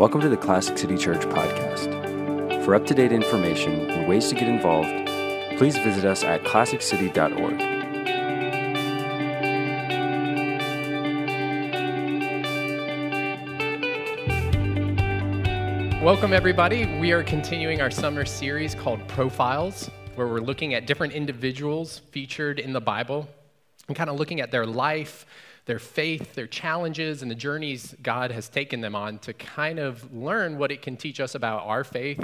Welcome to the Classic City Church podcast. For up to date information and ways to get involved, please visit us at classiccity.org. Welcome, everybody. We are continuing our summer series called Profiles, where we're looking at different individuals featured in the Bible and kind of looking at their life, their faith, their challenges, and the journeys God has taken them on to kind of learn what it can teach us about our faith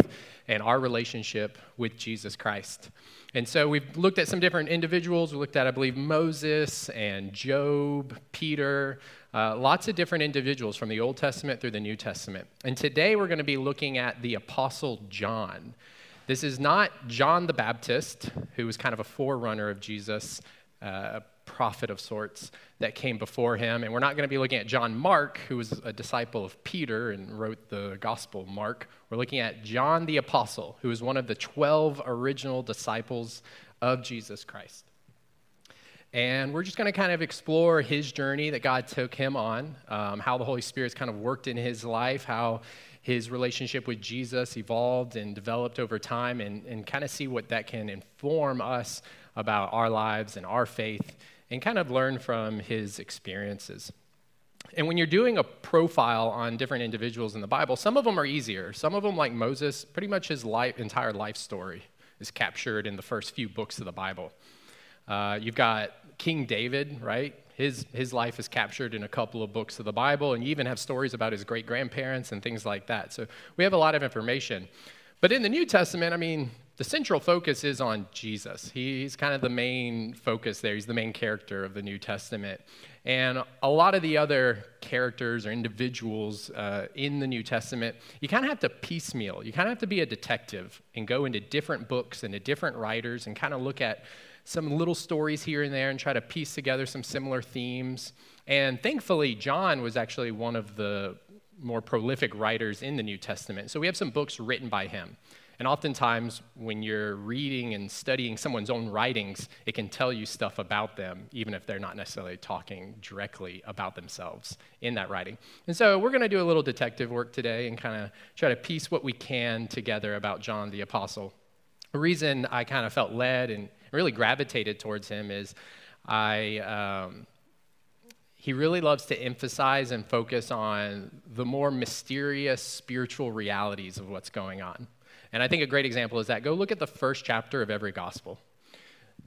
and our relationship with Jesus Christ. And so we've looked at some different individuals. We looked at, I believe, Moses and Job, Peter, uh, lots of different individuals from the Old Testament through the New Testament. And today we're going to be looking at the Apostle John. This is not John the Baptist, who was kind of a forerunner of Jesus, uh, prophet of sorts that came before him. And we're not going to be looking at John Mark, who was a disciple of Peter and wrote the Gospel Mark. We're looking at John the Apostle, who was one of the 12 original disciples of Jesus Christ. And we're just going to kind of explore his journey that God took him on, um, how the Holy Spirit's kind of worked in his life, how his relationship with Jesus evolved and developed over time, and, and kind of see what that can inform us about our lives and our faith and kind of learn from his experiences. And when you're doing a profile on different individuals in the Bible, some of them are easier. Some of them, like Moses, pretty much his life, entire life story is captured in the first few books of the Bible. Uh, you've got King David, right? His, his life is captured in a couple of books of the Bible, and you even have stories about his great grandparents and things like that. So we have a lot of information. But in the New Testament, I mean, the central focus is on Jesus. He's kind of the main focus there. He's the main character of the New Testament. And a lot of the other characters or individuals uh, in the New Testament, you kind of have to piecemeal. You kind of have to be a detective and go into different books and to different writers and kind of look at some little stories here and there and try to piece together some similar themes. And thankfully, John was actually one of the more prolific writers in the New Testament. So we have some books written by him. And oftentimes, when you're reading and studying someone's own writings, it can tell you stuff about them, even if they're not necessarily talking directly about themselves in that writing. And so, we're going to do a little detective work today and kind of try to piece what we can together about John the Apostle. The reason I kind of felt led and really gravitated towards him is I. Um, he really loves to emphasize and focus on the more mysterious spiritual realities of what's going on. And I think a great example is that go look at the first chapter of every gospel.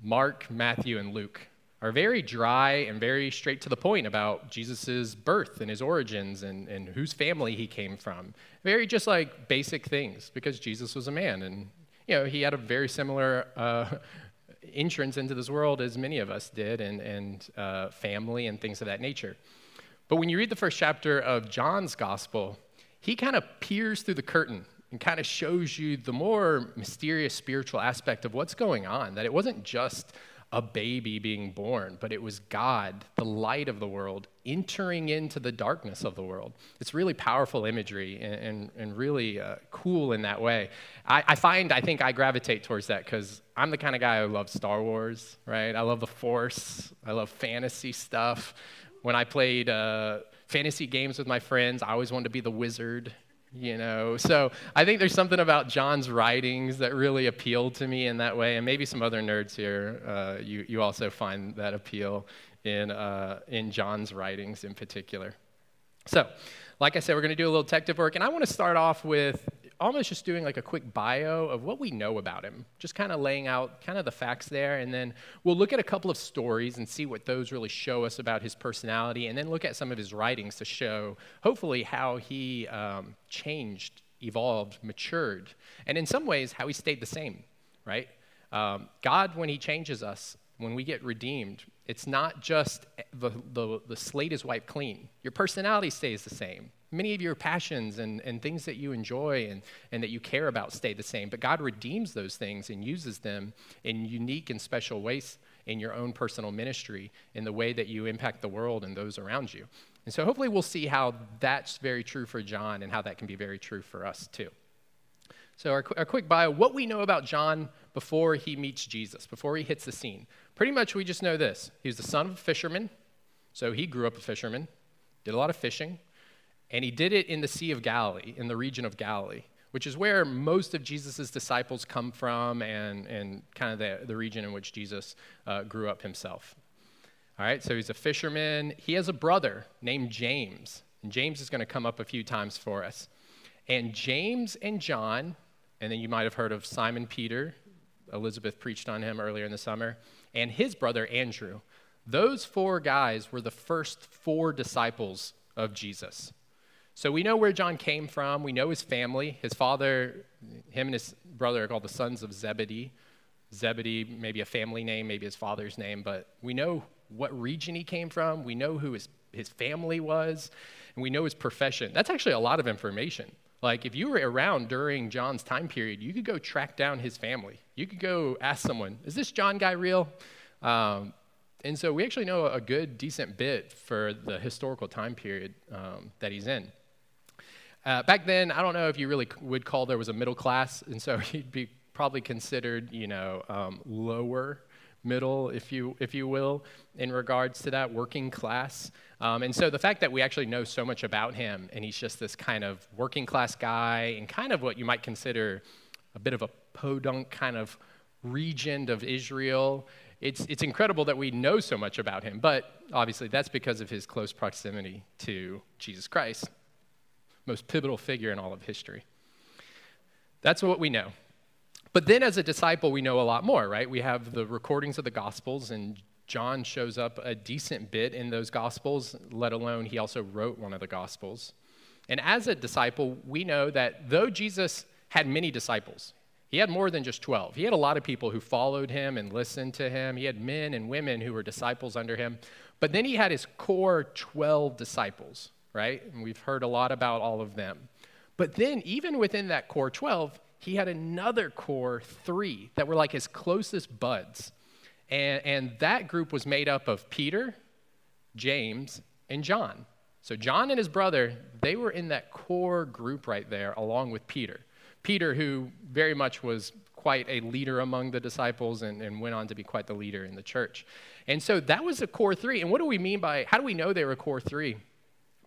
Mark, Matthew, and Luke are very dry and very straight to the point about Jesus' birth and his origins and, and whose family he came from. Very just like basic things because Jesus was a man and you know he had a very similar uh, entrance into this world as many of us did and, and uh, family and things of that nature. But when you read the first chapter of John's gospel, he kind of peers through the curtain and kind of shows you the more mysterious spiritual aspect of what's going on. That it wasn't just a baby being born, but it was God, the light of the world, entering into the darkness of the world. It's really powerful imagery and, and, and really uh, cool in that way. I, I, find, I think I gravitate towards that because I'm the kind of guy who loves Star Wars, right? I love the Force, I love fantasy stuff. When I played uh, fantasy games with my friends, I always wanted to be the wizard, you know? So i think there's something about john's writings that really appealed to me in that way and maybe some other nerds here uh, you, you also find that appeal in, uh, in john's writings in particular. So like i said we're going to do a little detective work and i want to start off with almost just doing like a quick bio of what we know about him, just kind of laying out kind of the facts there. And then we'll look at a couple of stories and see what those really show us about his personality, and then look at some of his writings to show, hopefully, how he um, changed, evolved, matured, and in some ways, how he stayed the same, right? Um, God, when he changes us, when we get redeemed, it's not just the, the, the slate is wiped clean. Your personality stays the same. Many of your passions and, and things that you enjoy and, and that you care about stay the same, but God redeems those things and uses them in unique and special ways in your own personal ministry, in the way that you impact the world and those around you. And so hopefully we'll see how that's very true for John and how that can be very true for us too. So, our, our quick bio what we know about John before he meets Jesus, before he hits the scene. Pretty much we just know this. He was the son of a fisherman, so he grew up a fisherman, did a lot of fishing, And he did it in the Sea of Galilee, in the region of Galilee, which is where most of Jesus' disciples come from and, and kind of the, the region in which Jesus uh, grew up himself. All right, so he's a fisherman. He has a brother named James. And James is going to come up a few times for us. And James and John, and then you might have heard of Simon Peter. Elizabeth preached on him earlier in the summer. And his brother Andrew. Those four guys were the first four disciples of Jesus. So we know where John came from. We know his family. His father, him and his brother are called the sons of Zebedee. Zebedee, maybe a family name, maybe his father's name, but we know what region he came from. We know who his, his family was, and we know his profession. That's actually a lot of information. Like, if you were around during John's time period, you could go track down his family. You could go ask someone, Is this John guy real? Um, and so we actually know a good, decent bit for the historical time period um, that he's in. Uh, back then, I don't know if you really would call there was a middle class, and so he'd be probably considered, you know, um, lower middle, if you, if you will, in regards to that working class. Um, and so the fact that we actually know so much about him, and he's just this kind of working class guy, and kind of what you might consider a bit of a podunk kind of regent of Israel, it's, it's incredible that we know so much about him. But obviously, that's because of his close proximity to Jesus Christ, most pivotal figure in all of history. That's what we know. But then as a disciple, we know a lot more, right? We have the recordings of the Gospels, and John shows up a decent bit in those Gospels, let alone he also wrote one of the Gospels. And as a disciple, we know that though Jesus had many disciples, he had more than just 12. He had a lot of people who followed him and listened to him. He had men and women who were disciples under him. But then he had his core 12 disciples, right? And we've heard a lot about all of them. But then, even within that core 12, he had another core three that were like his closest buds. And, and that group was made up of Peter, James, and John. So, John and his brother, they were in that core group right there, along with Peter. Peter, who very much was quite a leader among the disciples and, and went on to be quite the leader in the church. And so that was a core three. And what do we mean by, how do we know they were core three?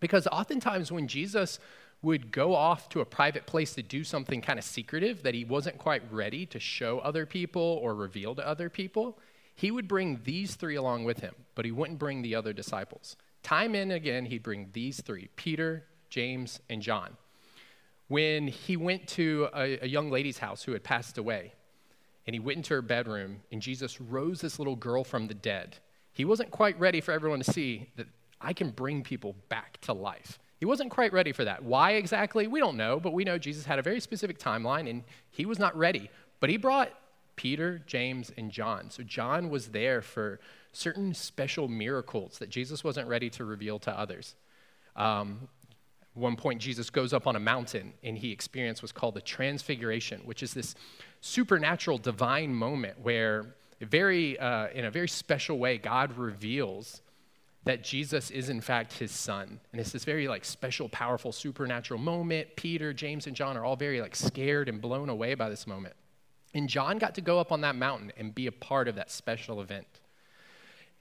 Because oftentimes when Jesus would go off to a private place to do something kind of secretive that he wasn't quite ready to show other people or reveal to other people, he would bring these three along with him, but he wouldn't bring the other disciples. Time and again, he'd bring these three Peter, James, and John. When he went to a, a young lady's house who had passed away, and he went into her bedroom, and Jesus rose this little girl from the dead, he wasn't quite ready for everyone to see that I can bring people back to life. He wasn't quite ready for that. Why exactly? We don't know, but we know Jesus had a very specific timeline and he was not ready. But he brought Peter, James, and John. So John was there for certain special miracles that Jesus wasn't ready to reveal to others. Um, one point, Jesus goes up on a mountain and he experienced what's called the transfiguration, which is this supernatural divine moment where, very, uh, in a very special way, God reveals that Jesus is in fact his son. And it's this very like special, powerful, supernatural moment. Peter, James, and John are all very like scared and blown away by this moment. And John got to go up on that mountain and be a part of that special event.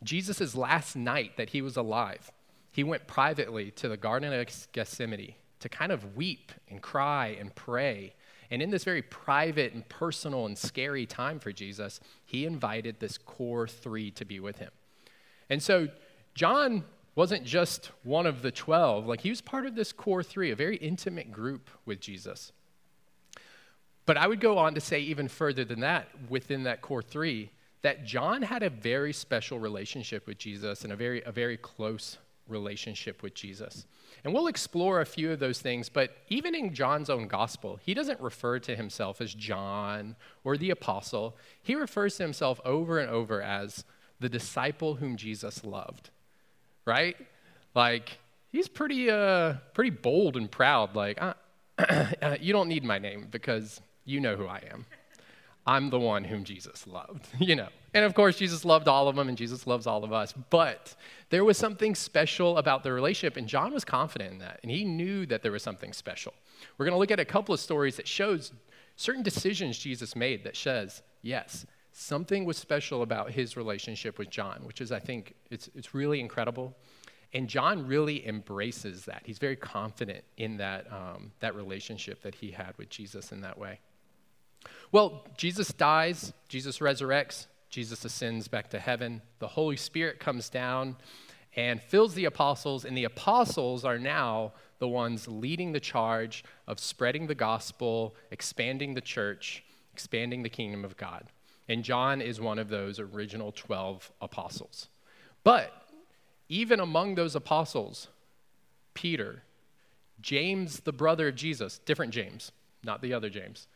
Jesus' last night that he was alive, he went privately to the Garden of Gethsemane to kind of weep and cry and pray. And in this very private and personal and scary time for Jesus, he invited this core three to be with him. And so John wasn't just one of the 12, like he was part of this core three, a very intimate group with Jesus. But I would go on to say even further than that, within that core three, that John had a very special relationship with Jesus and a very, a very close relationship with Jesus. And we'll explore a few of those things, but even in John's own gospel, he doesn't refer to himself as John or the apostle. He refers to himself over and over as the disciple whom Jesus loved right? Like, he's pretty, uh, pretty bold and proud. Like, uh, you don't need my name because you know who I am. I'm the one whom Jesus loved, you know. And of course, Jesus loved all of them, and Jesus loves all of us. But there was something special about the relationship, and John was confident in that, and he knew that there was something special. We're going to look at a couple of stories that shows certain decisions Jesus made that says, yes, something was special about his relationship with John, which is, I think, it's, it's really incredible. And John really embraces that. He's very confident in that, um, that relationship that he had with Jesus in that way. Well, Jesus dies, Jesus resurrects, Jesus ascends back to heaven. The Holy Spirit comes down and fills the apostles, and the apostles are now the ones leading the charge of spreading the gospel, expanding the church, expanding the kingdom of God. And John is one of those original 12 apostles. But even among those apostles, Peter, James, the brother of Jesus, different James, not the other James,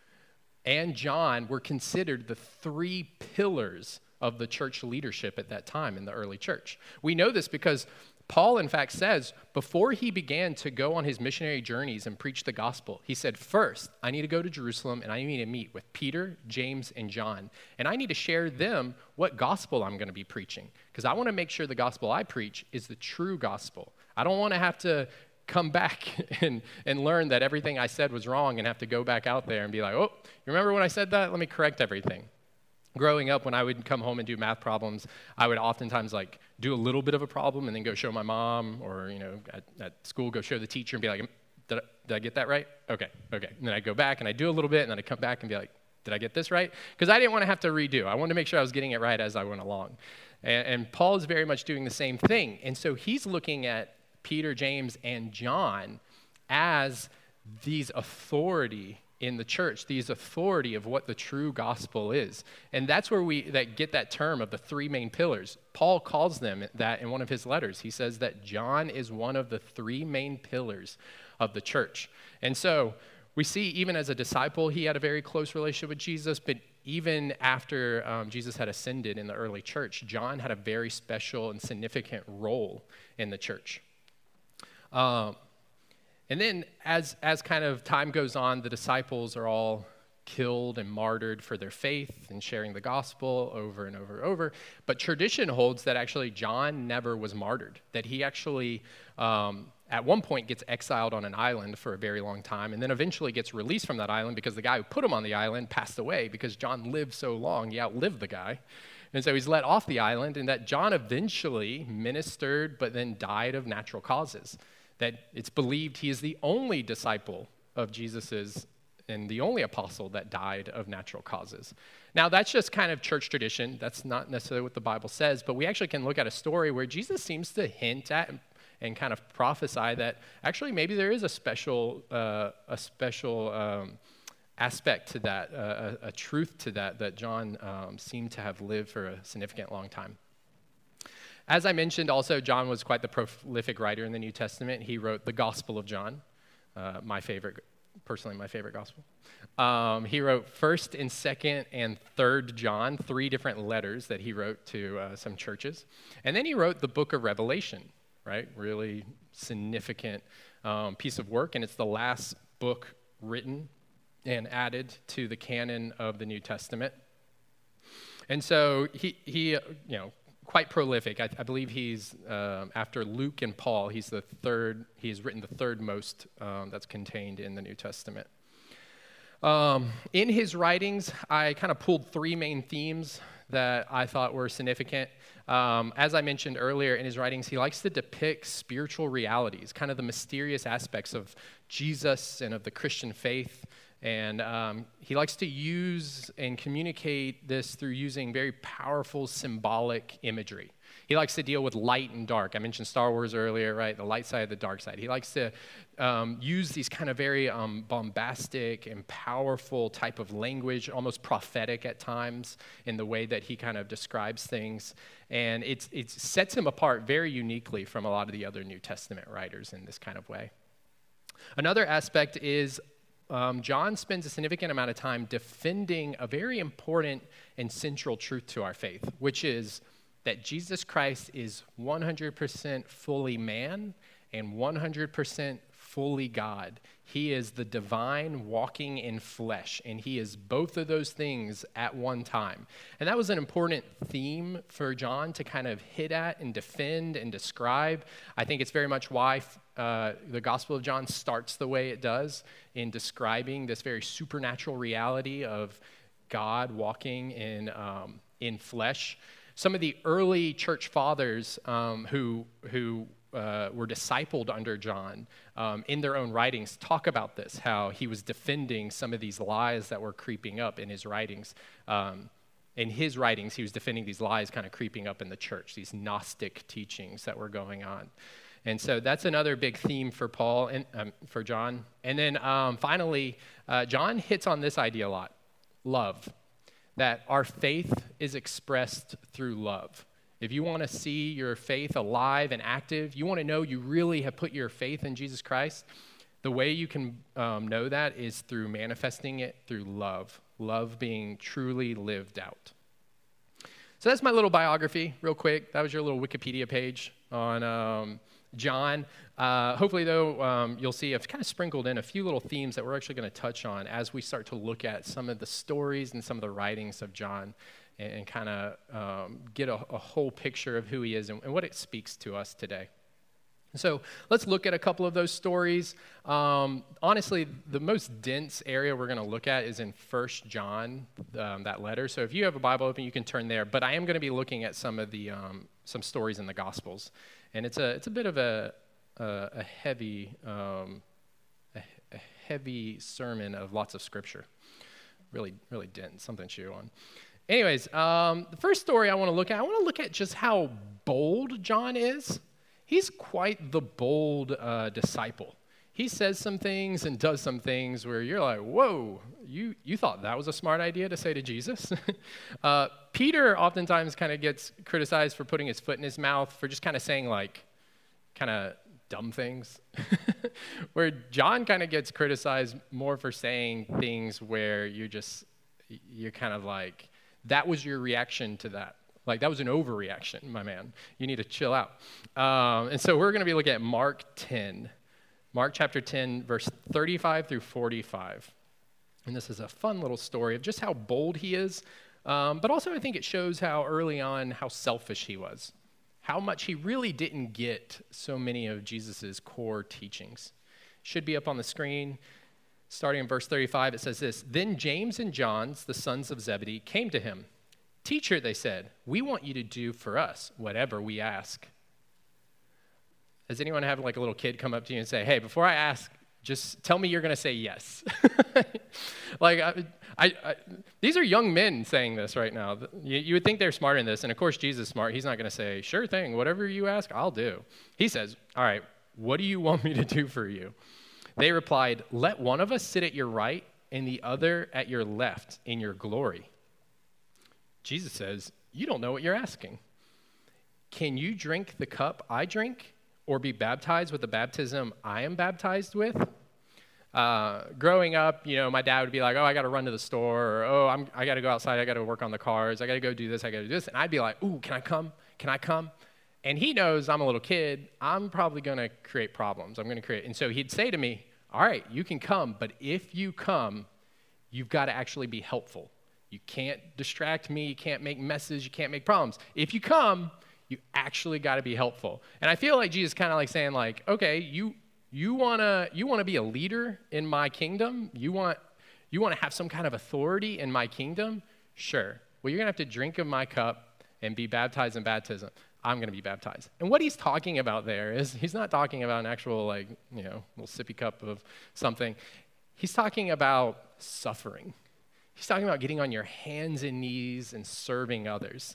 and John were considered the three pillars of the church leadership at that time in the early church. We know this because Paul, in fact, says before he began to go on his missionary journeys and preach the gospel, he said, First, I need to go to Jerusalem and I need to meet with Peter, James, and John. And I need to share them what gospel I'm going to be preaching. Because I want to make sure the gospel I preach is the true gospel. I don't want to have to come back and, and learn that everything I said was wrong and have to go back out there and be like, oh, you remember when I said that? Let me correct everything growing up when i would come home and do math problems i would oftentimes like do a little bit of a problem and then go show my mom or you know at, at school go show the teacher and be like did I, did I get that right? Okay okay. And then i go back and i do a little bit and then i come back and be like did i get this right? Because i didn't want to have to redo. I wanted to make sure i was getting it right as i went along. And, and paul is very much doing the same thing. And so he's looking at peter james and john as these authority in the church these authority of what the true gospel is. And that's where we that get that term of the three main pillars. Paul calls them that in one of his letters. He says that john is one of the three main pillars of the church. And so we see even as a disciple he had a very close relationship with jesus but even after um, jesus had ascended in the early church john had a very special and significant role in the church. Um, and then, as, as kind of time goes on, the disciples are all killed and martyred for their faith and sharing the gospel over and over and over. But tradition holds that actually John never was martyred, that he actually, um, at one point, gets exiled on an island for a very long time and then eventually gets released from that island because the guy who put him on the island passed away because John lived so long, he outlived the guy. And so he's let off the island, and that John eventually ministered but then died of natural causes that it's believed he is the only disciple of Jesus's and the only apostle that died of natural causes. Now, that's just kind of church tradition. That's not necessarily what the Bible says, but we actually can look at a story where Jesus seems to hint at and kind of prophesy that actually maybe there is a special, uh, a special um, aspect to that, uh, a, a, truth to that, that John um, seemed to have lived for a significant long time. As I mentioned, also, John was quite the prolific writer in the New Testament. He wrote the Gospel of John, uh, my favorite, personally, my favorite gospel. Um, he wrote 1st and 2nd and 3rd John, three different letters that he wrote to uh, some churches. And then he wrote the book of Revelation, right? Really significant um, piece of work. And it's the last book written and added to the canon of the New Testament. And so he, he you know, quite prolific. I, I believe he's, um, after Luke and Paul, he's the third, he's written the third most um, that's contained in the New Testament. Um, in his writings, I kind of pulled three main themes that I thought were significant. Um, as I mentioned earlier in his writings, he likes to depict spiritual realities, kind of the mysterious aspects of Jesus and of the Christian faith. And um, he likes to use and communicate this through using very powerful symbolic imagery. He likes to deal with light and dark. I mentioned Star Wars earlier, right? The light side, the dark side. He likes to um, use these kind of very um, bombastic and powerful type of language, almost prophetic at times, in the way that he kind of describes things. And it sets him apart very uniquely from a lot of the other New Testament writers in this kind of way. Another aspect is um, John spends a significant amount of time defending a very important and central truth to our faith, which is that Jesus Christ is 100% fully man and 100% fully God. He is the divine walking in flesh, and he is both of those things at one time. And that was an important theme for John to kind of hit at and defend and describe. I think it's very much why uh, the Gospel of John starts the way it does in describing this very supernatural reality of God walking in, um, in flesh. Some of the early church fathers um, who, who uh, were discipled under John um, in their own writings talk about this, how he was defending some of these lies that were creeping up in his writings. Um, in his writings, he was defending these lies kind of creeping up in the church, these Gnostic teachings that were going on. And so that's another big theme for Paul and um, for John. And then um, finally, uh, John hits on this idea a lot love, that our faith is expressed through love. If you want to see your faith alive and active, you want to know you really have put your faith in Jesus Christ, the way you can um, know that is through manifesting it through love, love being truly lived out. So that's my little biography, real quick. That was your little Wikipedia page on um, John. Uh, hopefully, though, um, you'll see I've kind of sprinkled in a few little themes that we're actually going to touch on as we start to look at some of the stories and some of the writings of John and, and kind of um, get a, a, whole picture of who he is and, and, what it speaks to us today. So let's look at a couple of those stories. Um, honestly, the most dense area we're going to look at is in First John, um, that letter. So if you have a Bible open, you can turn there. But I am going to be looking at some of the um, some stories in the Gospels and it's a it's a bit of a a, a heavy um, a, a, heavy sermon of lots of scripture, really really dense, something to chew on. Anyways, um, the first story I want to look at, I want to look at just how bold John is. He's quite the bold uh, disciple. He says some things and does some things where you're like, whoa, you, you thought that was a smart idea to say to Jesus? uh, Peter oftentimes kind of gets criticized for putting his foot in his mouth, for just kind of saying, like, kind of dumb things. where John kind of gets criticized more for saying things where you're just, you're kind of like, that was your reaction to that. Like, that was an overreaction, my man. You need to chill out. Um, and so we're going to be looking at Mark 10. Mark chapter 10, verse 35 through 45. And this is a fun little story of just how bold he is, um, but also I think it shows how early on how selfish he was, how much he really didn't get so many of Jesus' core teachings. Should be up on the screen. Starting in verse 35, it says this Then James and John, the sons of Zebedee, came to him. Teacher, they said, we want you to do for us whatever we ask. Does anyone have like a little kid come up to you and say, Hey, before I ask, just tell me you're going to say yes. like, I, I, I, these are young men saying this right now. You, you would think they're smart in this. And of course, Jesus is smart. He's not going to say, Sure thing, whatever you ask, I'll do. He says, All right, what do you want me to do for you? They replied, Let one of us sit at your right and the other at your left in your glory. Jesus says, You don't know what you're asking. Can you drink the cup I drink or be baptized with the baptism I am baptized with. Uh, growing up, you know, my dad would be like, "Oh, I got to run to the store," or "Oh, I'm, I got to go outside. I got to work on the cars. I got to go do this. I got to do this," and I'd be like, "Ooh, can I come? Can I come?" And he knows I'm a little kid. I'm probably going to create problems. I'm going to create, and so he'd say to me, "All right, you can come, but if you come, you've got to actually be helpful. You can't distract me. You can't make messes. You can't make problems. If you come." You actually got to be helpful. And I feel like Jesus kind of like saying like, okay, you you want to you want to be a leader in my kingdom? You want you want to have some kind of authority in my kingdom? Sure. Well, you're to have to drink of my cup and be baptized in baptism. I'm going to be baptized. And what he's talking about there is he's not talking about an actual like, you know, little sippy cup of something. He's talking about suffering. He's talking about getting on your hands and knees and serving others.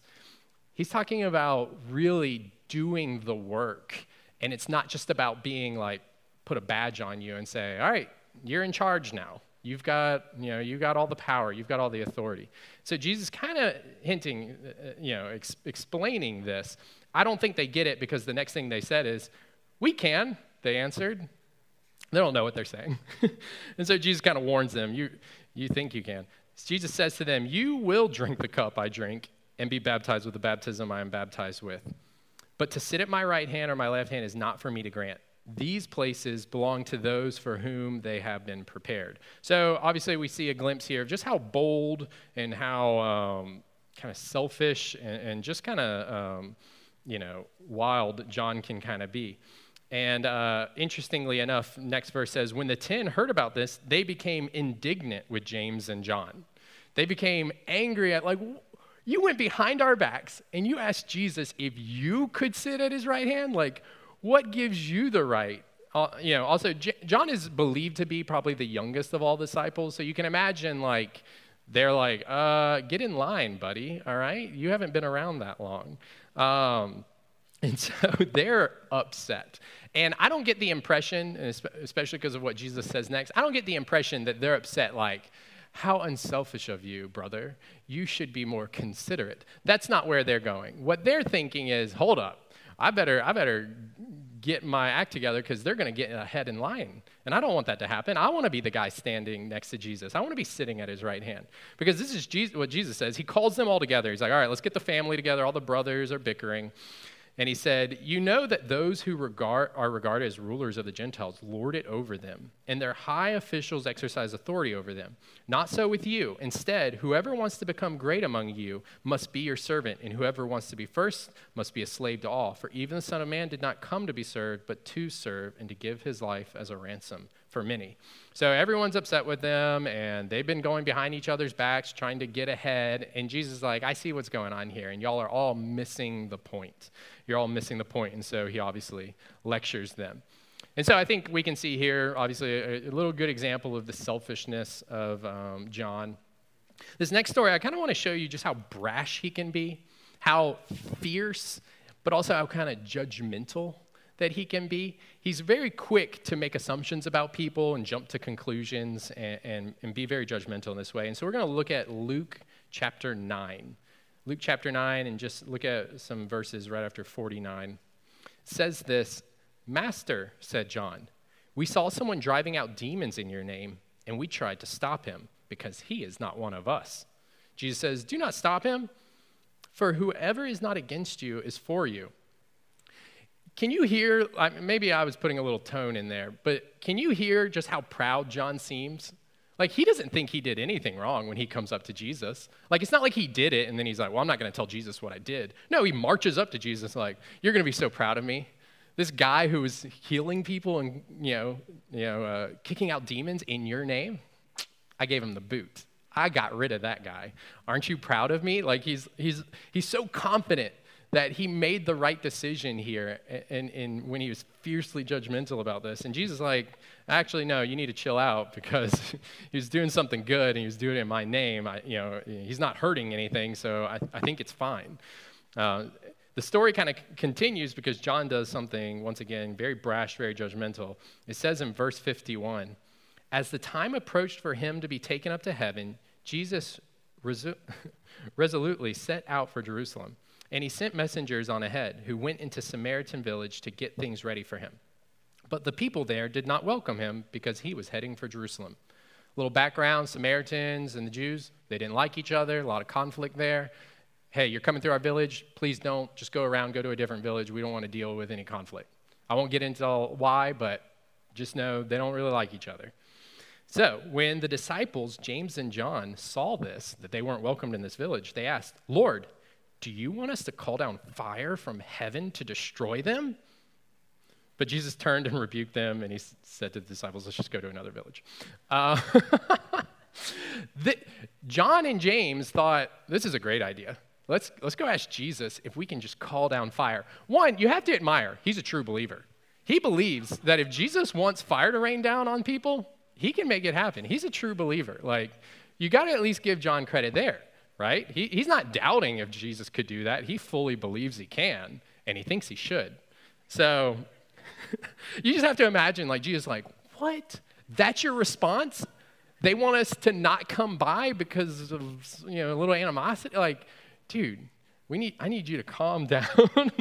He's talking about really doing the work. And it's not just about being like, put a badge on you and say, all right, you're in charge now. You've got, you know, you've got all the power, you've got all the authority. So Jesus kind of hinting, uh, uh, you know, ex- explaining this. I don't think they get it because the next thing they said is, we can, they answered. They don't know what they're saying. and so Jesus kind of warns them, you, you think you can. Jesus says to them, You will drink the cup I drink and be baptized with the baptism I am baptized with. But to sit at my right hand or my left hand is not for me to grant. These places belong to those for whom they have been prepared. So, obviously, we see a glimpse here of just how bold and how um, kind of selfish and, and just kind of, um, you know, wild John can kind of be. And uh, interestingly enough, next verse says, When the ten heard about this, they became indignant with James and John. They became angry at, like, you went behind our backs and you asked Jesus if you could sit at his right hand. Like, what gives you the right? Uh, you know, also, J- John is believed to be probably the youngest of all disciples. So you can imagine, like, they're like, uh, get in line, buddy, all right? You haven't been around that long. Um, and so they're upset. And I don't get the impression, especially because of what Jesus says next, I don't get the impression that they're upset like, how unselfish of you, brother. You should be more considerate. That's not where they're going. What they're thinking is, hold up, I better, I better get my act together because they're going to get ahead in line. And I don't want that to happen. I want to be the guy standing next to Jesus. I want to be sitting at his right hand. Because this is Jesus, what Jesus says. He calls them all together. He's like, all right, let's get the family together. All the brothers are bickering. And he said, You know that those who regard, are regarded as rulers of the Gentiles lord it over them, and their high officials exercise authority over them. Not so with you. Instead, whoever wants to become great among you must be your servant, and whoever wants to be first must be a slave to all. For even the Son of Man did not come to be served, but to serve, and to give his life as a ransom for many. So everyone's upset with them, and they've been going behind each other's backs trying to get ahead. And Jesus is like, I see what's going on here, and y'all are all missing the point. You're all missing the point. And so he obviously lectures them. And so I think we can see here, obviously, a, a little good example of the selfishness of um, John. This next story, I kind of want to show you just how brash he can be, how fierce, but also how kind of judgmental that he can be. He's very quick to make assumptions about people and jump to conclusions and, and, and be very judgmental in this way. And so we're going to look at Luke chapter 9. Luke chapter 9, and just look at some verses right after 49. It says this Master, said John, we saw someone driving out demons in your name, and we tried to stop him because he is not one of us. Jesus says, Do not stop him, for whoever is not against you is for you. Can you hear? Maybe I was putting a little tone in there, but can you hear just how proud John seems? Like, he doesn't think he did anything wrong when he comes up to Jesus. Like, it's not like he did it and then he's like, well, I'm not going to tell Jesus what I did. No, he marches up to Jesus, like, you're going to be so proud of me. This guy who was healing people and, you know, you know uh, kicking out demons in your name, I gave him the boot. I got rid of that guy. Aren't you proud of me? Like, he's, he's, he's so confident that he made the right decision here and, and when he was fiercely judgmental about this. And Jesus like, actually, no, you need to chill out because he was doing something good and he was doing it in my name. I, you know, he's not hurting anything, so I, I think it's fine. Uh, the story kind of continues because John does something, once again, very brash, very judgmental. It says in verse 51 As the time approached for him to be taken up to heaven, Jesus resu- resolutely set out for Jerusalem. And he sent messengers on ahead who went into Samaritan village to get things ready for him. But the people there did not welcome him because he was heading for Jerusalem. A little background Samaritans and the Jews, they didn't like each other, a lot of conflict there. Hey, you're coming through our village, please don't. Just go around, go to a different village. We don't want to deal with any conflict. I won't get into why, but just know they don't really like each other. So, when the disciples, James and John, saw this, that they weren't welcomed in this village, they asked, Lord, do you want us to call down fire from heaven to destroy them? But Jesus turned and rebuked them, and he said to the disciples, Let's just go to another village. Uh, the, John and James thought, This is a great idea. Let's, let's go ask Jesus if we can just call down fire. One, you have to admire, he's a true believer. He believes that if Jesus wants fire to rain down on people, he can make it happen. He's a true believer. Like, you got to at least give John credit there right? He, he's not doubting if Jesus could do that. He fully believes he can, and he thinks he should. So you just have to imagine, like, Jesus, like, what? That's your response? They want us to not come by because of, you know, a little animosity? Like, dude, we need, I need you to calm down.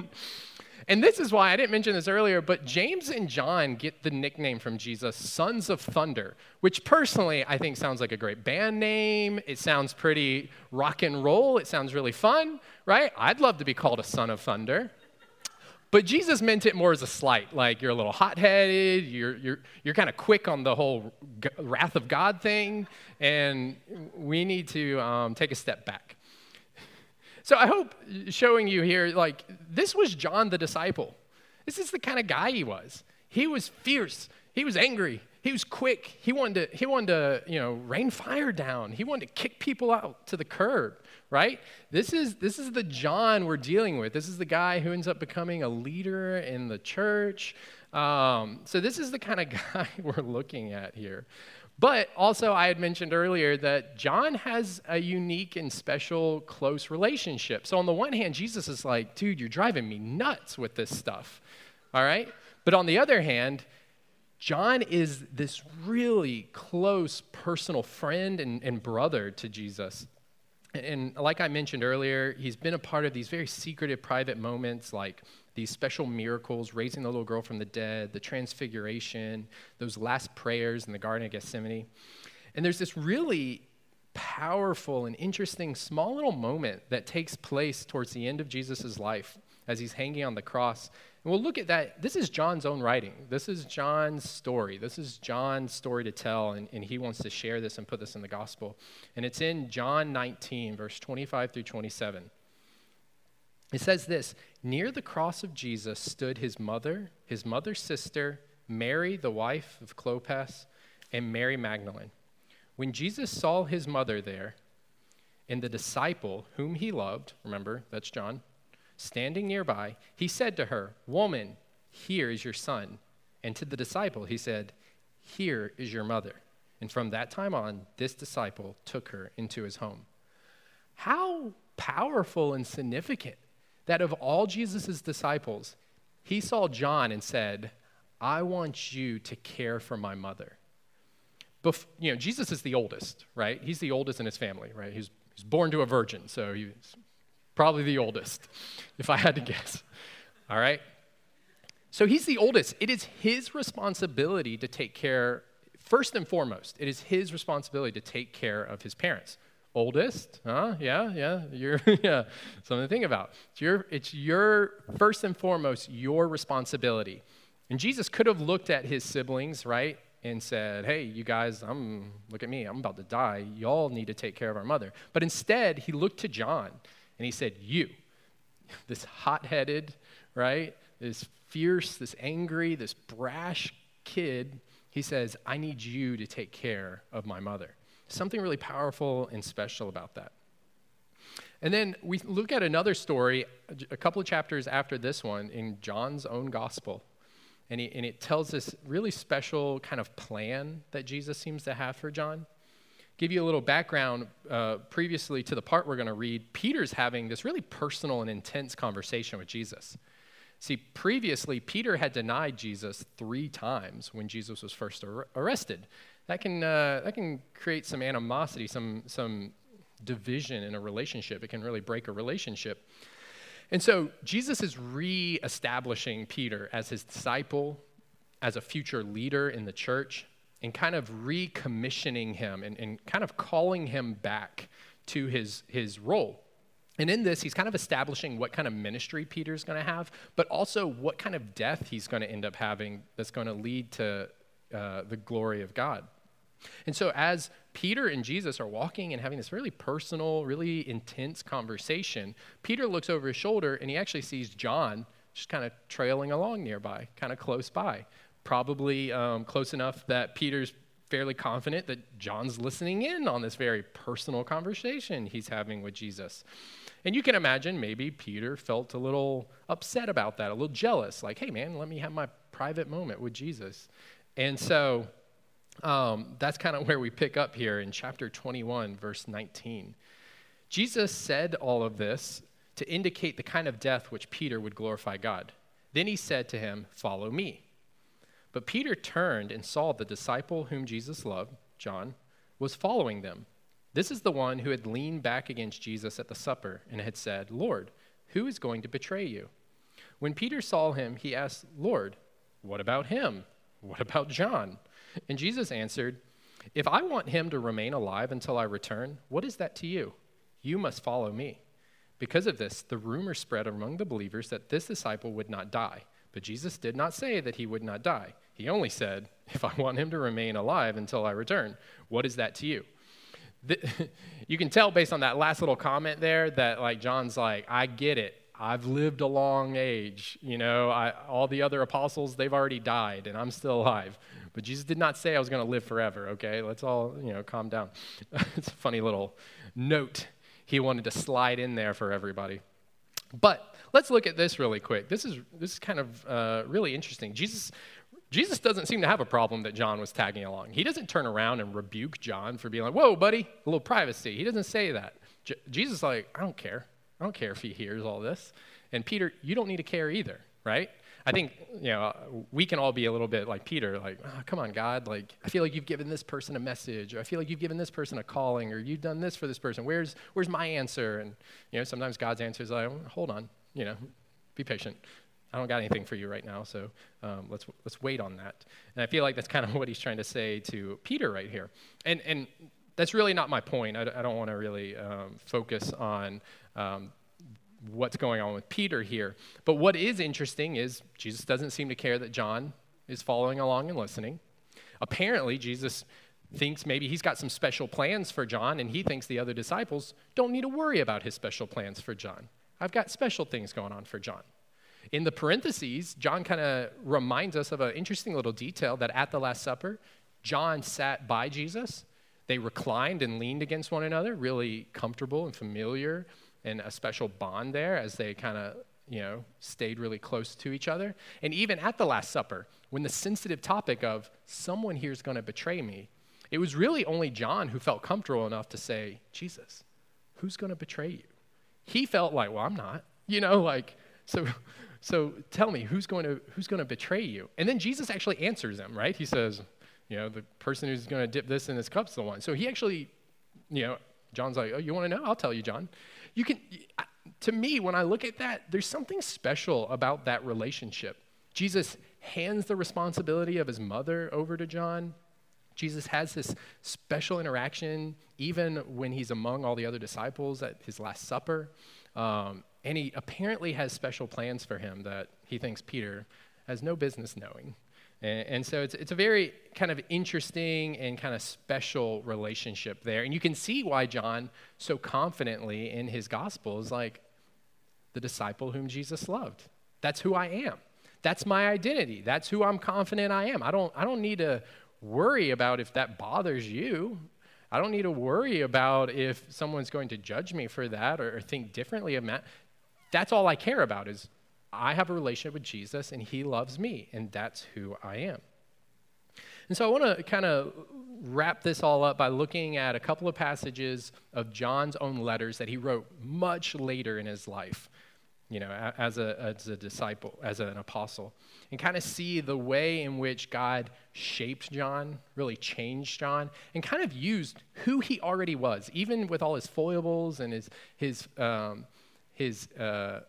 And this is why I didn't mention this earlier, but James and John get the nickname from Jesus, Sons of Thunder, which personally I think sounds like a great band name. It sounds pretty rock and roll. It sounds really fun, right? I'd love to be called a son of thunder. But Jesus meant it more as a slight, like you're a little hot headed, you're, you're, you're kind of quick on the whole wrath of God thing, and we need to um, take a step back. So I hope showing you here, like, this was John the disciple. This is the kind of guy he was. He was fierce. He was angry. he was quick. He wanted to, he wanted to, you know, rain fire down. He wanted to kick people out to the curb, right? This is, this is the John we're dealing with. This is the guy who ends up becoming a leader in the church. Um, so this is the kind of guy we're looking at here. But also, I had mentioned earlier that John has a unique and special close relationship. So, on the one hand, Jesus is like, dude, you're driving me nuts with this stuff. All right? But on the other hand, John is this really close personal friend and, and brother to Jesus. And, and like I mentioned earlier, he's been a part of these very secretive, private moments like these special miracles, raising the little girl from the dead, the transfiguration, those last prayers in the Garden of Gethsemane. And there's this really powerful and interesting small little moment that takes place towards the end of Jesus' life as he's hanging on the cross and we'll look at that. This is John's own writing. This is John's story. This is John's story to tell, and, and he wants to share this and put this in the gospel. And it's in John 19, verse 25 through 27. It says this Near the cross of Jesus stood his mother, his mother's sister, Mary, the wife of Clopas, and Mary Magdalene. When Jesus saw his mother there, and the disciple whom he loved, remember, that's John, standing nearby, he said to her, Woman, here is your son. And to the disciple, he said, Here is your mother. And from that time on, this disciple took her into his home. How powerful and significant that of all Jesus' disciples, he saw John and said, I want you to care for my mother. Bef- you know, Jesus is the oldest, right? He's the oldest in his family, right? He's, he's born to a virgin, so he's Probably the oldest, if I had to guess. All right? So he's the oldest. It is his responsibility to take care, first and foremost, it is his responsibility to take care of his parents. Oldest, huh? Yeah, yeah, you're, yeah, something to think about. It's your, it's your, first and foremost, your responsibility. And Jesus could have looked at his siblings, right, and said, hey, you guys, I'm, look at me, I'm about to die. Y'all need to take care of our mother. But instead, he looked to John and he said, You, this hot headed, right? This fierce, this angry, this brash kid, he says, I need you to take care of my mother. Something really powerful and special about that. And then we look at another story a couple of chapters after this one in John's own gospel. And, he, and it tells this really special kind of plan that Jesus seems to have for John give you a little background uh, previously to the part we're going to read, Peter's having this really personal and intense conversation with Jesus. See, previously, Peter had denied Jesus three times when Jesus was first ar- arrested. That can, uh, that can create some animosity, some, some division in a relationship. It can really break a relationship. And so Jesus is re establishing Peter as his disciple, as a future leader in the church and kind of recommissioning him and, and kind of calling him back to his, his role. And in this, he's kind of establishing what kind of ministry Peter's going to have, but also what kind of death he's going to end up having that's going to lead to uh, the glory of God. And so, as Peter and Jesus are walking and having this really personal, really intense conversation, Peter looks over his shoulder and he actually sees John just kind of trailing along nearby, kind of close by probably um, close enough that Peter's fairly confident that John's listening in on this very personal conversation he's having with Jesus. And you can imagine maybe Peter felt a little upset about that, a little jealous, like, hey, man, let me have my private moment with Jesus. And so um, that's kind of where we pick up here in chapter 21, verse 19. Jesus said all of this to indicate the kind of death which Peter would glorify God. Then he said to him, Follow me. But Peter turned and saw the disciple whom Jesus loved, John, was following them. This is the one who had leaned back against Jesus at the supper and had said, Lord, who is going to betray you? When Peter saw him, he asked, Lord, what about him? What about John? And Jesus answered, If I want him to remain alive until I return, what is that to you? You must follow me. Because of this, the rumor spread among the believers that this disciple would not die. But Jesus did not say that he would not die. He only said, If I want him to remain alive until I return, what is that to you? The, you can tell based on that last little comment there that, like, John's like, I get it. I've lived a long age. You know, I, all the other apostles, they've already died, and I'm still alive. But Jesus did not say I was going to live forever, okay? Let's all, you know, calm down. it's a funny little note he wanted to slide in there for everybody. But let's look at this really quick. This is, this is kind of uh, really interesting. Jesus, Jesus doesn't seem to have a problem that John was tagging along. He doesn't turn around and rebuke John for being like, whoa, buddy, a little privacy. He doesn't say that. J- Jesus like, I don't care. I don't care if he hears all this. And Peter, you don't need to care either, right? I think, you know, we can all be a little bit like Peter, like, oh, come on, God, like, I feel like you've given this person a message, or I feel like you've given this person a calling, or you've done this for this person. Where's, where's my answer? And, you know, sometimes God's answer is like, hold on, you know, be patient. I don't got anything for you right now, so um, let's, let's wait on that. And I feel like that's kind of what he's trying to say to Peter right here. And, and that's really not my point. I, I don't want to really um, focus on um, what's going on with Peter here. But what is interesting is Jesus doesn't seem to care that John is following along and listening. Apparently, Jesus thinks maybe he's got some special plans for John, and he thinks the other disciples don't need to worry about his special plans for John. I've got special things going on for John. In the parentheses, John kind of reminds us of an interesting little detail that at the Last Supper, John sat by Jesus. They reclined and leaned against one another, really comfortable and familiar and a special bond there as they kind of you know stayed really close to each other. And even at the last supper when the sensitive topic of someone here is going to betray me it was really only john who felt comfortable enough to say jesus who's going to betray you? He felt like well i'm not you know like so so tell me who's going to who's going to betray you? And then jesus actually answers him right? He says you know the person who's going to dip this in his cup's the one. So he actually you know john's like oh you want to know? I'll tell you john you can, to me, when I look at that, there's something special about that relationship. Jesus hands the responsibility of his mother over to John. Jesus has this special interaction, even when he's among all the other disciples at his Last Supper. Um, and he apparently has special plans for him that he thinks Peter has no business knowing. And, and, so it's, it's a very kind of interesting and kind of special relationship there. And you can see why John so confidently in his gospel is like the disciple whom Jesus loved. That's who I am. That's my identity. That's who I'm confident I am. I don't, I don't need to worry about if that bothers you. I don't need to worry about if someone's going to judge me for that or, or think differently of that. That's all I care about is I have a relationship with Jesus and he loves me, and that's who I am. And so I want to kind of wrap this all up by looking at a couple of passages of John's own letters that he wrote much later in his life, you know, as a, as a disciple, as an apostle, and kind of see the way in which God shaped John, really changed John, and kind of used who he already was, even with all his foibles and his, his, um, his, uh,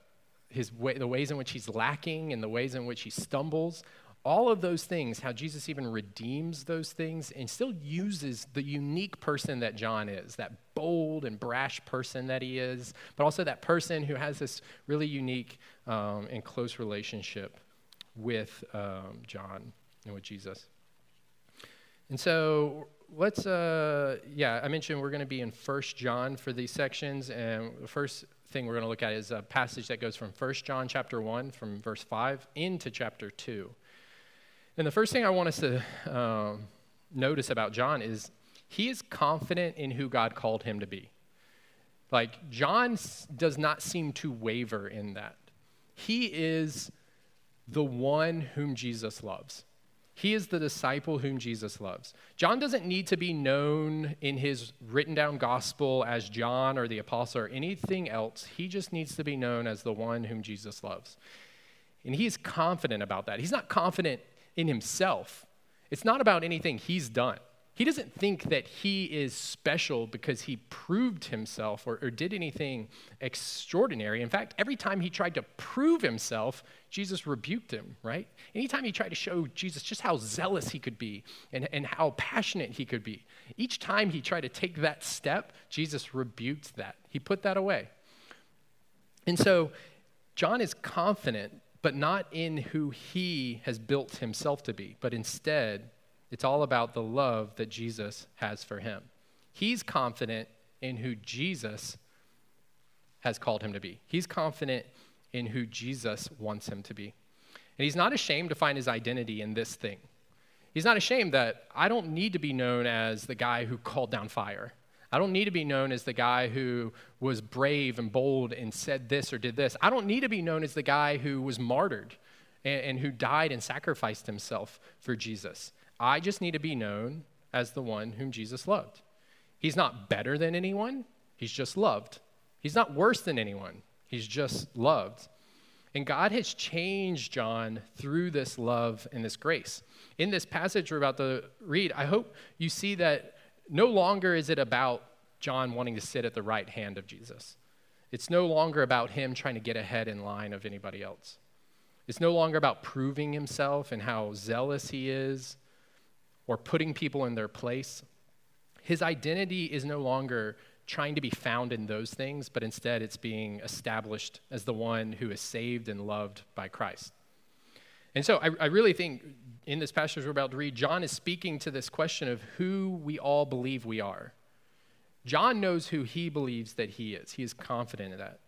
his way, the ways in which he's lacking and the ways in which he stumbles, all of those things, how Jesus even redeems those things and still uses the unique person that John is, that bold and brash person that he is, but also that person who has this really unique um, and close relationship with um, John and with Jesus. And so let's, uh, yeah, I mentioned we're going to be in First John for these sections, and the first thing we're going to look at is a passage that goes from 1 John chapter 1, from verse 5, into chapter 2. And the first thing I want us to um, notice about John is he is confident in who God called him to be. Like, John does not seem to waver in that. He is the one whom Jesus loves. He is the disciple whom Jesus loves. John doesn't need to be known in his written down gospel as John or the apostle or anything else. He just needs to be known as the one whom Jesus loves. And he is confident about that. He's not confident in himself, it's not about anything he's done. He doesn't think that he is special because he proved himself or, or, did anything extraordinary. In fact, every time he tried to prove himself, Jesus rebuked him, right? Anytime he tried to show Jesus just how zealous he could be and, and how passionate he could be, each time he tried to take that step, Jesus rebuked that. He put that away. And so John is confident, but not in who he has built himself to be, but instead, it's all about the love that Jesus has for him. He's confident in who Jesus has called him to be. He's confident in who Jesus wants him to be. And he's not ashamed to find his identity in this thing. He's not ashamed that I don't need to be known as the guy who called down fire. I don't need to be known as the guy who was brave and bold and said this or did this. I don't need to be known as the guy who was martyred and, and who died and sacrificed himself for Jesus. I just need to be known as the one whom Jesus loved. He's not better than anyone, he's just loved. He's not worse than anyone, he's just loved. And God has changed John through this love and this grace. In this passage we're about to read, I hope you see that no longer is it about John wanting to sit at the right hand of Jesus. It's no longer about him trying to get ahead in line of anybody else. It's no longer about proving himself and how zealous he is or putting people in their place. His identity is no longer trying to be found in those things, but instead it's being established as the one who is saved and loved by Christ. And so I, I, really think in this passage we're about to read, John is speaking to this question of who we all believe we are. John knows who he believes that he is, he is confident in that.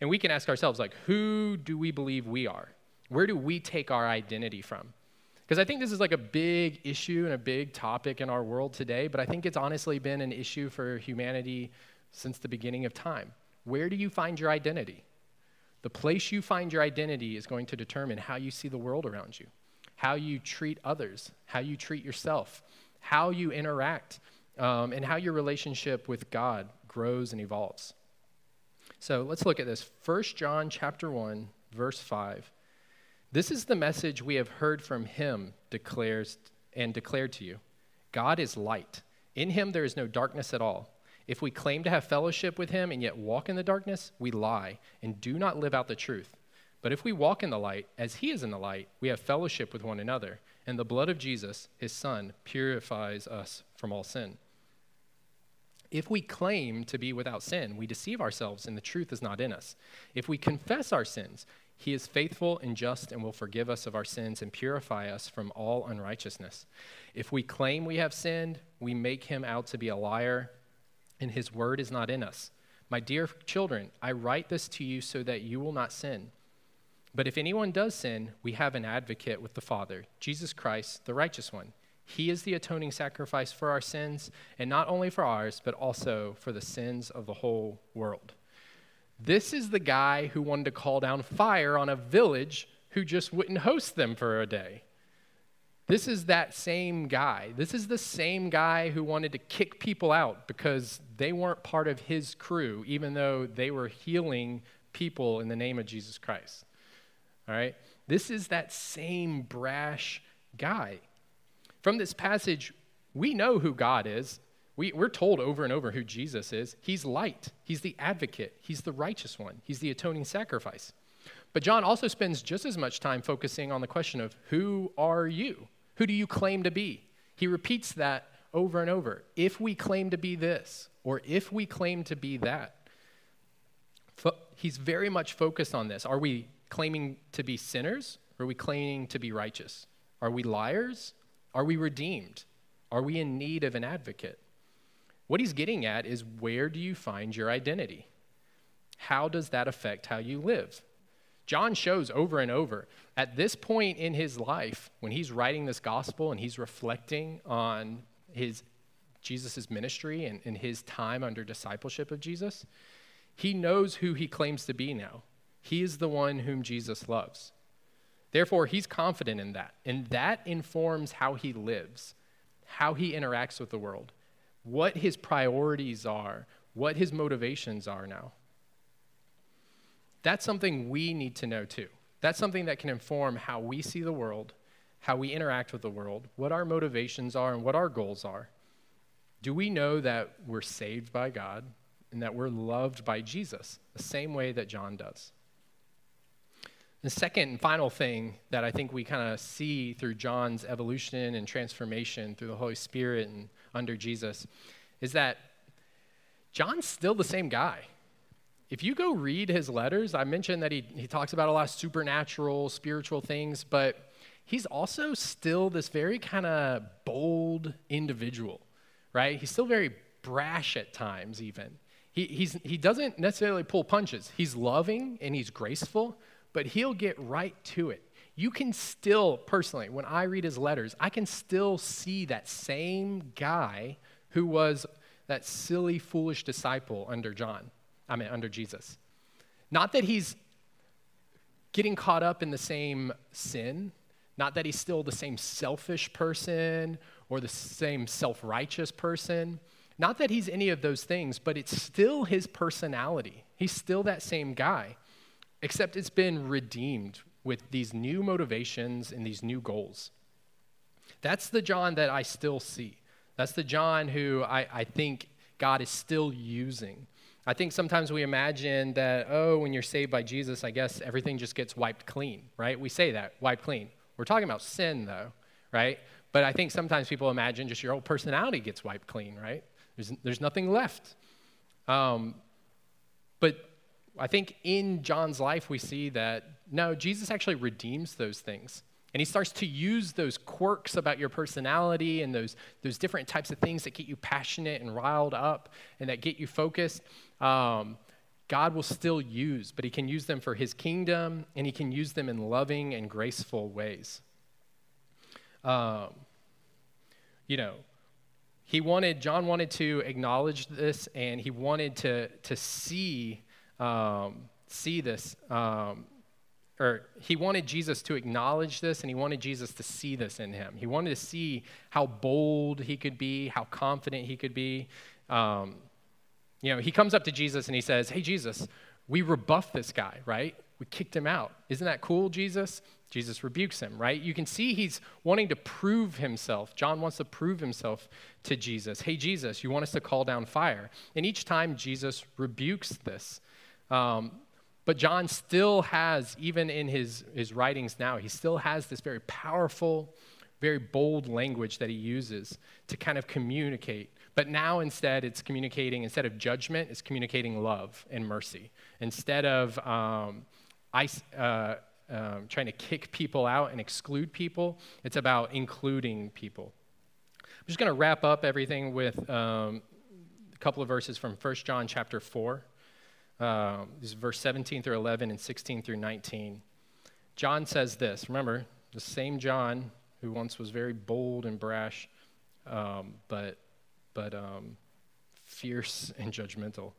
And we can ask ourselves, like, who do we believe we are? Where do we take our identity from? Because I think this is like a big issue and a big topic in our world today, but I think it's honestly been an issue for humanity since the beginning of time. Where do you find your identity? The place you find your identity is going to determine how you see the world around you, how you treat others, how you treat yourself, how you interact, um, and how your relationship with God grows and evolves. So let's look at this. 1 John chapter 1, verse 5 this is the message we have heard from him declares and declared to you. God is light. In him there is no darkness at all. If we claim to have fellowship with him and yet walk in the darkness, we lie and do not live out the truth. But if we walk in the light, as he is in the light, we have fellowship with one another, and the blood of Jesus, his son, purifies us from all sin. If we claim to be without sin, we deceive ourselves and the truth is not in us. If we confess our sins, he is faithful and just and will forgive us of our sins and purify us from all unrighteousness. If we claim we have sinned, we make him out to be a liar, and his word is not in us. My dear children, I write this to you so that you will not sin. But if anyone does sin, we have an advocate with the Father, Jesus Christ, the righteous one. He is the atoning sacrifice for our sins, and not only for ours, but also for the sins of the whole world. This is the guy who wanted to call down fire on a village who just wouldn't host them for a day. This is that same guy. This is the same guy who wanted to kick people out because they weren't part of his crew, even though they were healing people in the name of Jesus Christ. All right? This is that same brash guy. From this passage, we know who God is. We, we're told over and over who Jesus is. He's light, He's the advocate, He's the righteous one, He's the atoning sacrifice. But John also spends just as much time focusing on the question of who are you? Who do you claim to be? He repeats that over and over. If we claim to be this, or if we claim to be that, he's very much focused on this. Are we claiming to be sinners, or are we claiming to be righteous? Are we liars? Are we redeemed? Are we in need of an advocate? What he's getting at is where do you find your identity? How does that affect how you live? John shows over and over at this point in his life, when he's writing this gospel and he's reflecting on his Jesus' ministry and, and his time under discipleship of Jesus, he knows who he claims to be now. He is the one whom Jesus loves. Therefore, he's confident in that. And that informs how he lives, how he interacts with the world what his priorities are, what his motivations are now. That's something we need to know too. That's something that can inform how we see the world, how we interact with the world, what our motivations are, and what our goals are. Do we know that we're saved by God and that we're loved by Jesus the same way that John does? The second and final thing that I think we kind of see through John's evolution and transformation through the Holy Spirit and under Jesus is that John's still the same guy. If you go read his letters, I mentioned that he, he talks about a lot of supernatural, spiritual things, but he's also still this very kind of bold individual, right? He's still very brash at times, even. He, he's, he doesn't necessarily pull punches. He's loving and he's graceful, but he'll get right to it. You can still, personally, when I read his letters, I can still see that same guy who was that silly, foolish disciple under John, I mean, under Jesus. Not that he's getting caught up in the same sin, not that he's still the same selfish person or the same self righteous person. Not that he's any of those things, but it's still his personality. He's still that same guy, except it's been redeemed with these new motivations and these new goals. That's the John that I still see. That's the John who I, I think God is still using. I think sometimes we imagine that, oh, when you're saved by Jesus, I guess everything just gets wiped clean, right? We say that, wiped clean. We're talking about sin, though, right? But I think sometimes people imagine just your whole personality gets wiped clean, right? There's, there's nothing left. Um, but I think in John's life, we see that no, Jesus actually redeems those things. And he starts to use those quirks about your personality and those, those different types of things that get you passionate and riled up and that get you focused. Um, God will still use, but he can use them for his kingdom and he can use them in loving and graceful ways. Um, you know, he wanted, John wanted to acknowledge this and he wanted to, to see, um, see this, um, or he wanted Jesus to acknowledge this and he wanted Jesus to see this in him. He wanted to see how bold he could be, how confident he could be. Um, you know, he comes up to Jesus and he says, Hey, Jesus, we rebuffed this guy, right? We kicked him out. Isn't that cool, Jesus? Jesus rebukes him, right? You can see he's wanting to prove himself. John wants to prove himself to Jesus. Hey, Jesus, you want us to call down fire. And each time Jesus rebukes this. Um, but John still has, even in his, his writings now, he still has this very powerful, very bold language that he uses to kind of communicate. But now instead, it's communicating, instead of judgment, it's communicating love and mercy. Instead of um, ice, uh, um, trying to kick people out and exclude people. It's about including people. I'm just going to wrap up everything with um, a couple of verses from 1 John chapter 4. Um, this is verse 17 through 11 and 16 through 19. John says this. Remember, the same John who once was very bold and brash, um, but, but um, fierce and judgmental.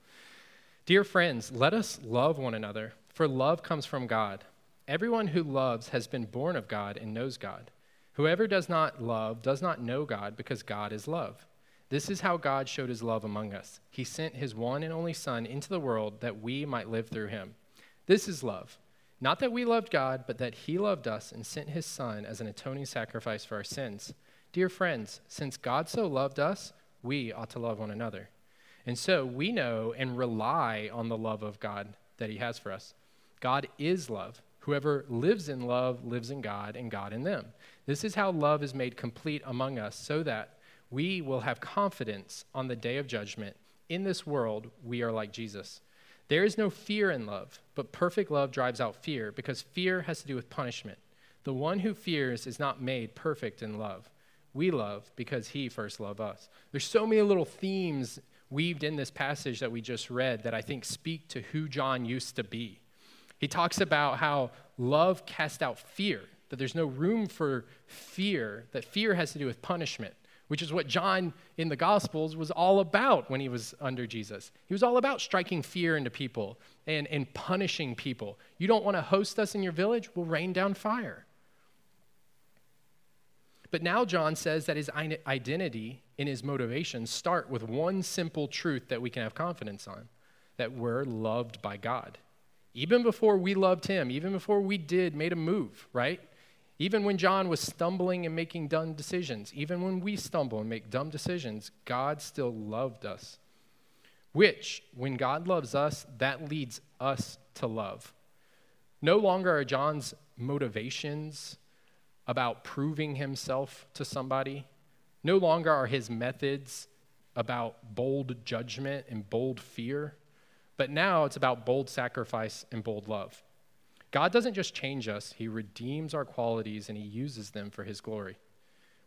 Dear friends, let us love one another, for love comes from God. Everyone who loves has been born of God and knows God. Whoever does not love does not know God because God is love. This is how God showed his love among us. He sent his one and only Son into the world that we might live through him. This is love. Not that we loved God, but that he loved us and sent his Son as an atoning sacrifice for our sins. Dear friends, since God so loved us, we ought to love one another. And so we know and rely on the love of God that he has for us. God is love. Whoever lives in love lives in God and God in them. This is how love is made complete among us, so that we will have confidence on the day of judgment. In this world, we are like Jesus. There is no fear in love, but perfect love drives out fear, because fear has to do with punishment. The one who fears is not made perfect in love. We love because he first loved us. There's so many little themes weaved in this passage that we just read that I think speak to who John used to be. He talks about how love casts out fear, that there's no room for fear, that fear has to do with punishment, which is what John in the Gospels was all about when he was under Jesus. He was all about striking fear into people and, and punishing people. You don't want to host us in your village? We'll rain down fire. But now John says that his identity and his motivations start with one simple truth that we can have confidence on that we're loved by God even before we loved him, even before we did, made a move, right? Even when John was stumbling and making dumb decisions, even when we stumble and make dumb decisions, God still loved us. Which, when God loves us, that leads us to love. No longer are John's motivations about proving himself to somebody. No longer are his methods about bold judgment and bold fear. But now it's about bold sacrifice and bold love. God doesn't just change us, He redeems our qualities and He uses them for His glory.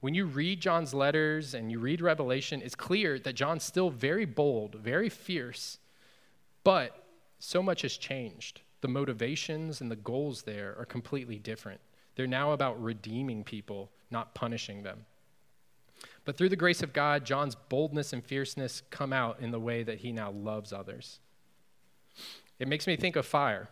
When you read John's letters and you read Revelation, it's clear that John's still very bold, very fierce, but so much has changed. The motivations and the goals there are completely different. They're now about redeeming people, not punishing them. But through the grace of God, John's boldness and fierceness come out in the way that he now loves others. It makes me think of fire.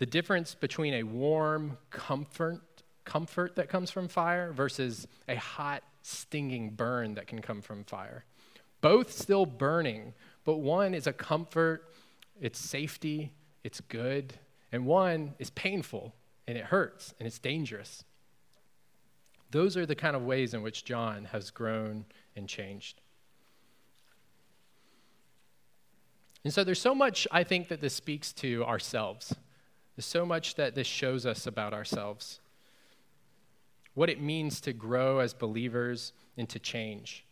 The difference between a warm comfort, comfort that comes from fire versus a hot, stinging burn that can come from fire. Both still burning, but one is a comfort, it's safety, it's good, and one is painful and it hurts and it's dangerous. Those are the kind of ways in which John has grown and changed. And so there's so much I think that this speaks to ourselves. There's so much that this shows us about ourselves. What it means to grow as believers and to change.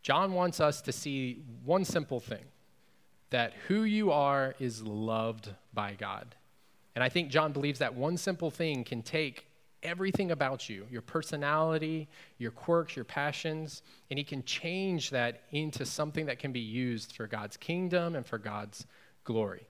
John wants us to see one simple thing that who you are is loved by God. And I think John believes that one simple thing can take everything about you your personality, your quirks, your passions and he can change that into something that can be used for God's kingdom and for God's glory.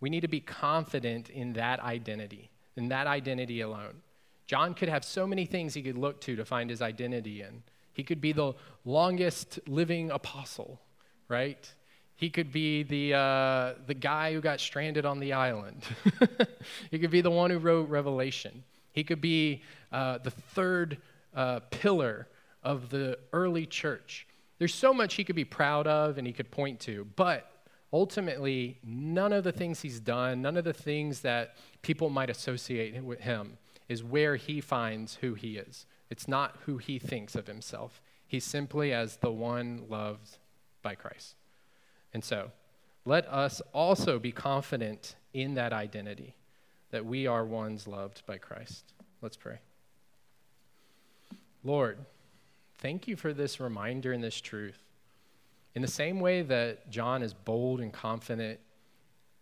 We need to be confident in that identity, in that identity alone. John could have so many things he could look to to find his identity in. He could be the longest living apostle, right? He could be the, uh, the guy who got stranded on the island. he could be the one who wrote Revelation. He could be uh, the third uh, pillar of the early church. There's so much he could be proud of and he could point to, but ultimately, none of the things he's done, none of the things that people might associate with him, is where he finds who he is. It's not who he thinks of himself. He's simply as the one loved by Christ. And so, let us also be confident in that identity that we are ones loved by Christ. Let's pray. Lord, thank you for this reminder and this truth. In the same way that John is bold and confident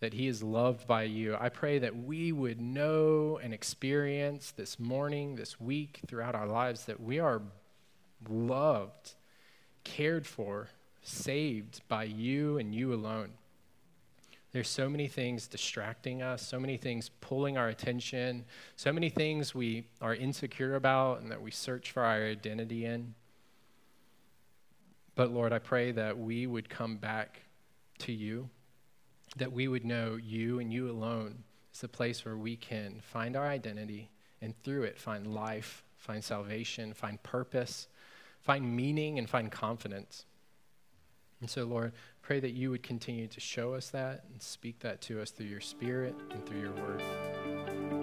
that he is loved by you, I pray that we would know and experience this morning, this week, throughout our lives, that we are loved, cared for, saved by you and you alone. There's so many things distracting us, so many things pulling our attention, so many things we are insecure about and that we search for our identity in. But Lord, I pray that we would come back to you, that we would know you and you alone is the place where we can find our identity and through it find life, find salvation, find purpose, find meaning, and find confidence. And so, Lord, pray that you would continue to show us that and speak that to us through your Spirit and through your word.